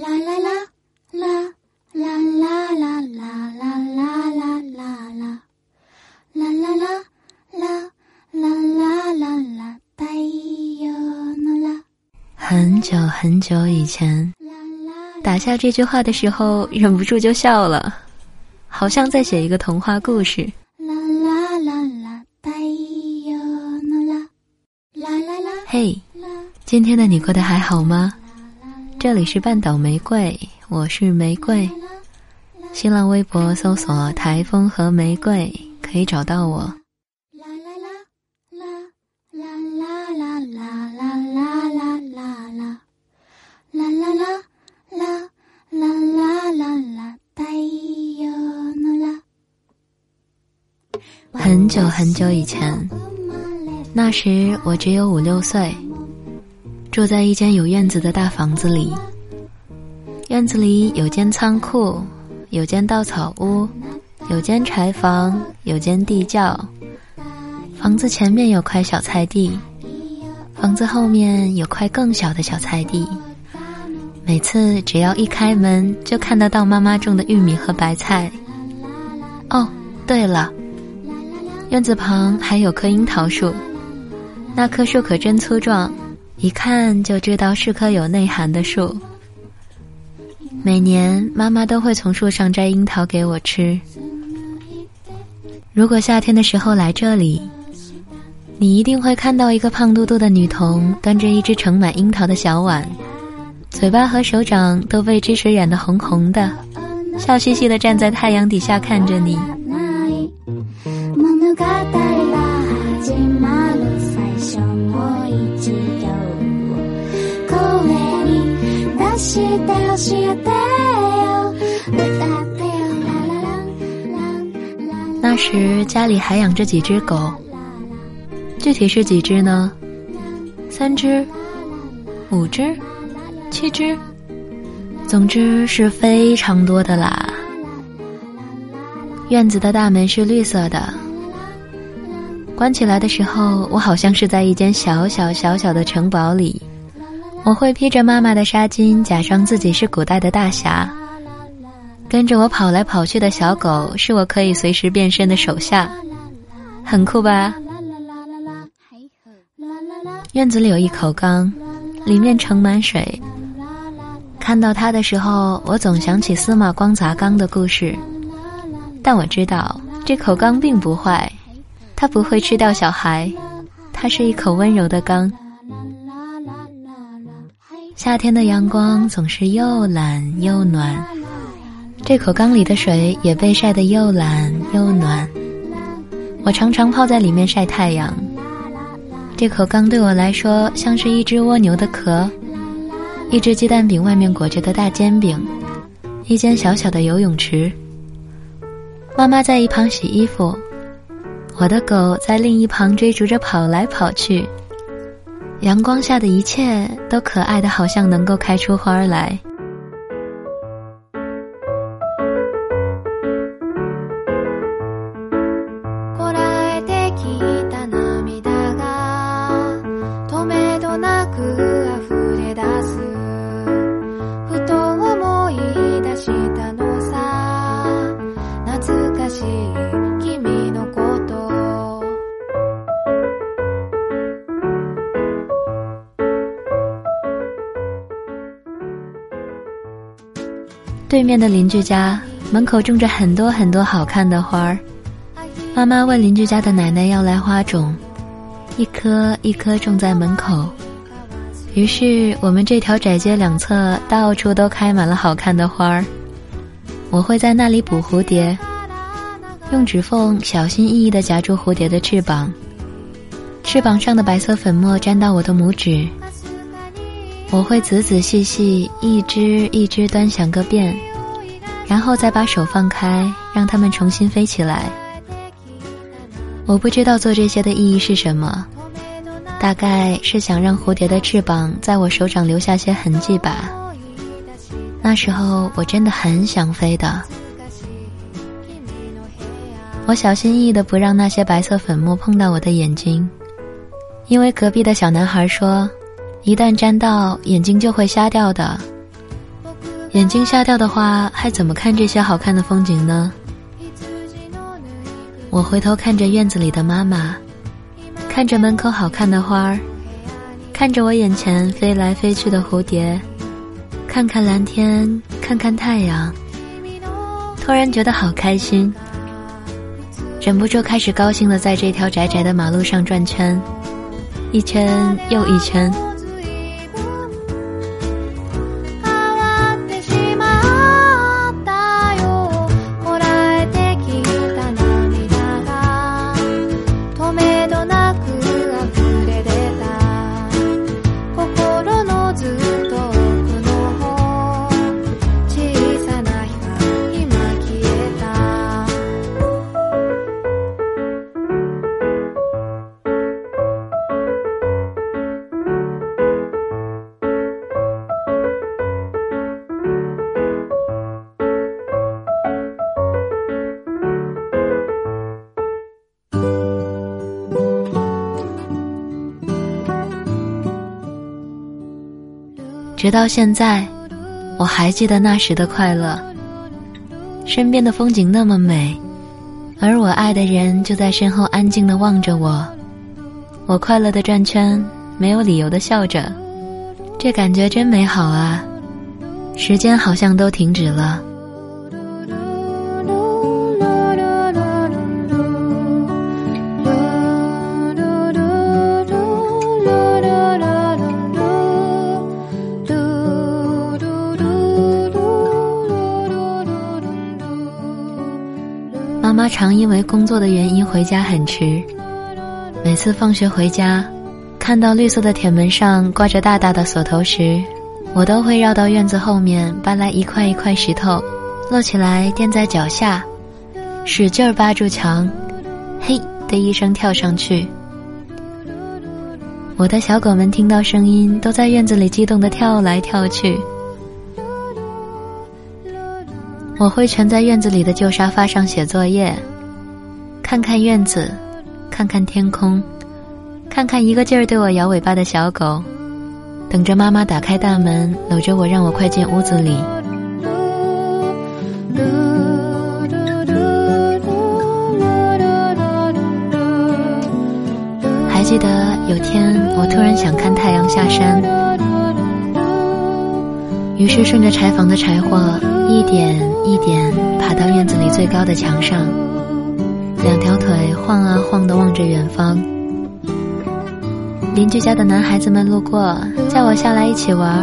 啦啦啦啦啦啦啦啦啦啦啦啦啦啦啦啦啦啦啦太陽の啦。很久很久以前，打下这句话的时候，忍不住就笑了，好像在写一个童话故事。啦啦啦啦啦。啦啦啦嘿，今天的你过得还好吗？这里是半岛玫瑰，我是玫瑰。新浪微博搜索台风和玫瑰可以找到我。很久很久以前，那时我只有五六岁。住在一间有院子的大房子里。院子里有间仓库，有间稻草屋，有间柴房，有间地窖。房子前面有块小菜地，房子后面有块更小的小菜地。每次只要一开门，就看得到妈妈种的玉米和白菜。哦，对了。院子旁还有棵樱桃树，那棵树可真粗壮，一看就知道是棵有内涵的树。每年妈妈都会从树上摘樱桃给我吃。如果夏天的时候来这里，你一定会看到一个胖嘟嘟的女童端着一只盛满樱桃的小碗，嘴巴和手掌都被汁水染得红红的，笑嘻嘻地站在太阳底下看着你。して教えてよ歌ってよ啦啦啦啦啦那时家里还养着几只狗，具体是几只呢？三只、五只、七只，总之是非常多的啦。院子的大门是绿色的，关起来的时候，我好像是在一间小小小小的城堡里。 我会披着妈妈的纱巾，假装自己是古代的大侠。跟着我跑来跑去的小狗，是我可以随时变身的手下，很酷吧？院子里有一口缸，里面盛满水。看到它的时候，我总想起司马光砸缸的故事。但我知道这口缸并不坏，它不会吃掉小孩，它是一口温柔的缸。夏天的阳光总是又懒又暖，这口缸里的水也被晒得又懒又暖。我常常泡在里面晒太阳。这口缸对我来说像是一只蜗牛的壳，一只鸡蛋饼外面裹着的大煎饼，一间小小的游泳池。妈妈在一旁洗衣服，我的狗在另一旁追逐着跑来跑去。阳光下的一切都可爱得，好像能够开出花来。对面的邻居家门口种着很多很多好看的花儿。妈妈问邻居家的奶奶要来花种，一颗一颗种在门口。于是我们这条窄街两侧到处都开满了好看的花儿。我会在那里捕蝴蝶，用指缝小心翼翼地夹住蝴蝶的翅膀，翅膀上的白色粉末沾到我的拇指。我会仔仔细细一只一只端详个遍，然后再把手放开，让它们重新飞起来。我不知道做这些的意义是什么，大概是想让蝴蝶的翅膀在我手掌留下些痕迹吧。那时候我真的很想飞的。我小心翼翼地不让那些白色粉末碰到我的眼睛，因为隔壁的小男孩说。一旦沾到，眼睛就会瞎掉的。眼睛瞎掉的话，还怎么看这些好看的风景呢？我回头看着院子里的妈妈，看着门口好看的花儿，看着我眼前飞来飞去的蝴蝶，看看蓝天，看看太阳，突然觉得好开心，忍不住开始高兴的在这条窄窄的马路上转圈，一圈又一圈。直到现在，我还记得那时的快乐。身边的风景那么美，而我爱的人就在身后安静的望着我。我快乐的转圈，没有理由的笑着，这感觉真美好啊！时间好像都停止了。常因为工作的原因回家很迟，每次放学回家，看到绿色的铁门上挂着大大的锁头时，我都会绕到院子后面搬来一块一块石头，摞起来垫在脚下，使劲儿扒住墙，嘿的一声跳上去。我的小狗们听到声音，都在院子里激动地跳来跳去。我会蜷在院子里的旧沙发上写作业，看看院子，看看天空，看看一个劲儿对我摇尾巴的小狗，等着妈妈打开大门，搂着我让我快进屋子里。还记得有天，我突然想看太阳下山，于是顺着柴房的柴火。一点一点爬到院子里最高的墙上，两条腿晃啊晃的望着远方。邻居家的男孩子们路过，叫我下来一起玩。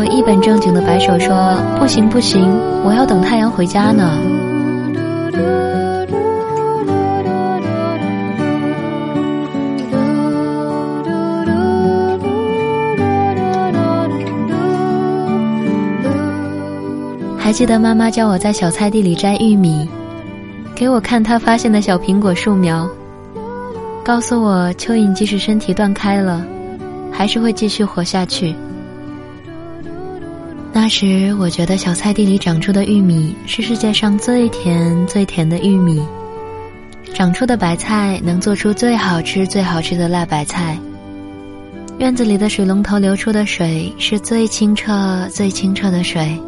我一本正经的摆手说：“不行不行，我要等太阳回家呢。”还记得妈妈教我在小菜地里摘玉米，给我看她发现的小苹果树苗，告诉我蚯蚓即使身体断开了，还是会继续活下去。那时我觉得小菜地里长出的玉米是世界上最甜最甜的玉米，长出的白菜能做出最好吃最好吃的辣白菜，院子里的水龙头流出的水是最清澈最清澈的水。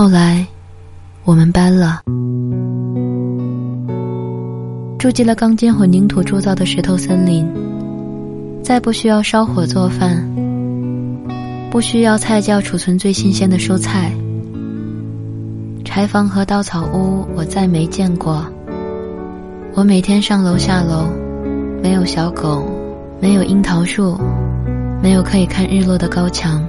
后来，我们搬了，住进了钢筋混凝土铸造的石头森林，再不需要烧火做饭，不需要菜窖储存最新鲜的蔬菜。柴房和稻草屋我再没见过。我每天上楼下楼，没有小狗，没有樱桃树，没有可以看日落的高墙。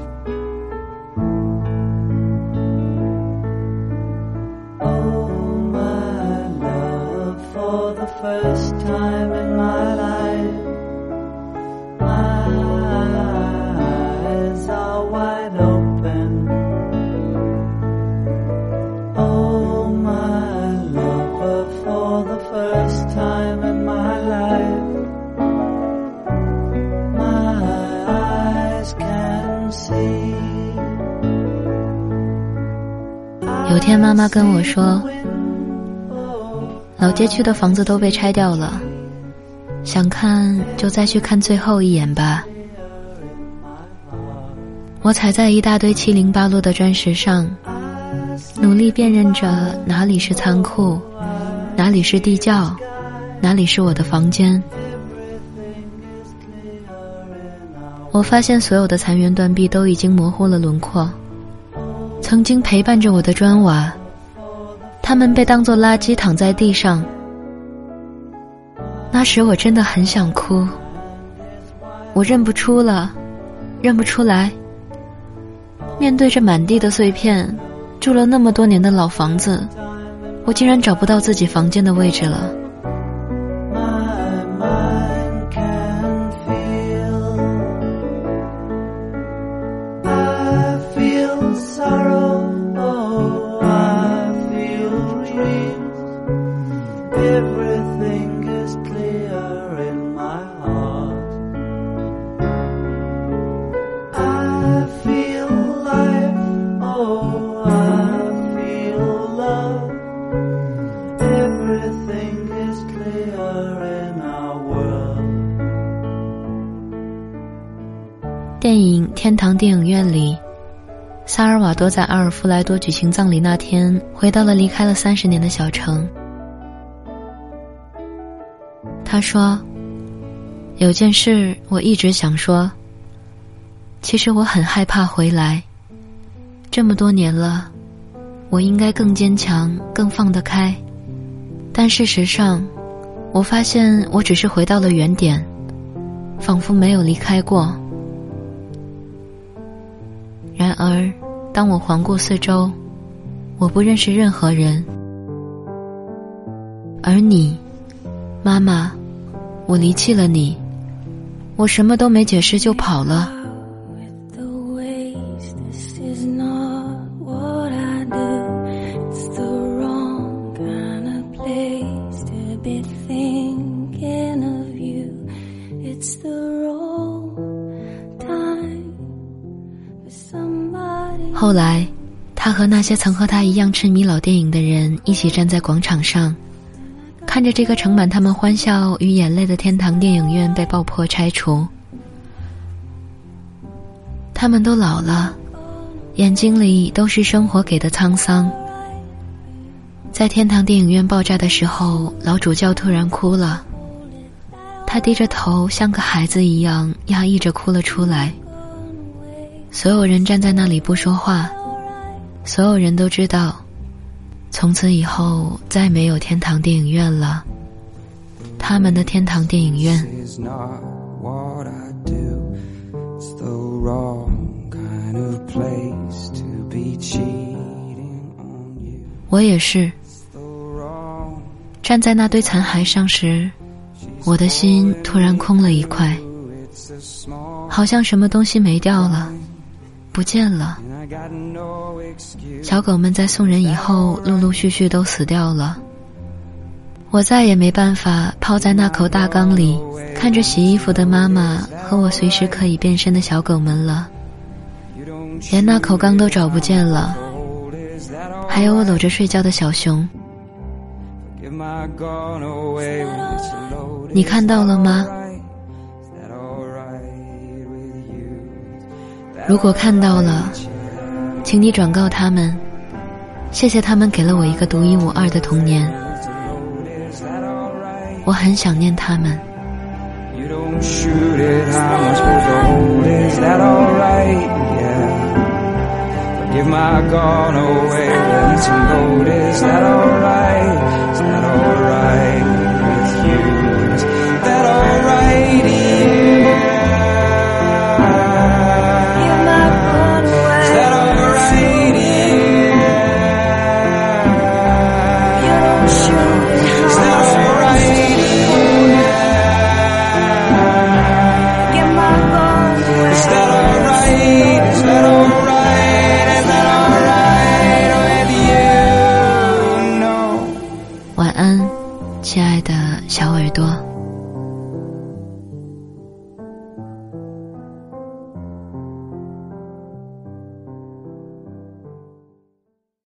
妈妈跟我说，老街区的房子都被拆掉了，想看就再去看最后一眼吧。我踩在一大堆七零八落的砖石上，努力辨认着哪里是仓库，哪里是地窖，哪里是我的房间。我发现所有的残垣断壁都已经模糊了轮廓，曾经陪伴着我的砖瓦，他们被当作垃圾躺在地上。那时我真的很想哭，我认不出了，认不出来。面对着满地的碎片，住了那么多年的老房子，我竟然找不到自己房间的位置了。堂电影院》里，萨尔瓦多在阿尔弗莱多举行葬礼那天，回到了离开了三十年的小城。他说：“有件事我一直想说。其实我很害怕回来。这么多年了，我应该更坚强，更放得开。但事实上，我发现我只是回到了原点，仿佛没有离开过。”然而，当我环顾四周，我不认识任何人。而你，妈妈，我离弃了你，我什么都没解释就跑了。后来，他和那些曾和他一样痴迷老电影的人一起站在广场上，看着这个盛满他们欢笑与眼泪的天堂电影院被爆破拆除。他们都老了，眼睛里都是生活给的沧桑。在天堂电影院爆炸的时候，老主教突然哭了，他低着头，像个孩子一样压抑着哭了出来。所有人站在那里不说话，所有人都知道，从此以后再没有天堂电影院了。他们的天堂电影院。我也是。站在那堆残骸上时，我的心突然空了一块，好像什么东西没掉了。不见了，小狗们在送人以后，陆陆续续都死掉了。我再也没办法泡在那口大缸里，看着洗衣服的妈妈和我随时可以变身的小狗们了。连那口缸都找不见了，还有我搂着睡觉的小熊。你看到了吗？如果看到了，请你转告他们，谢谢他们给了我一个独一无二的童年。我很想念他们。